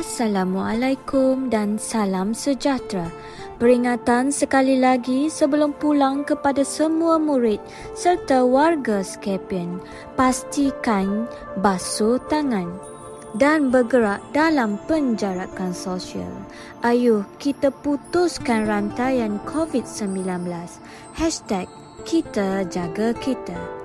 Assalamualaikum dan salam sejahtera. Peringatan sekali lagi sebelum pulang kepada semua murid serta warga Skepin. Pastikan basuh tangan dan bergerak dalam penjarakan sosial. Ayuh kita putuskan rantaian COVID-19. Hashtag kita jaga kita.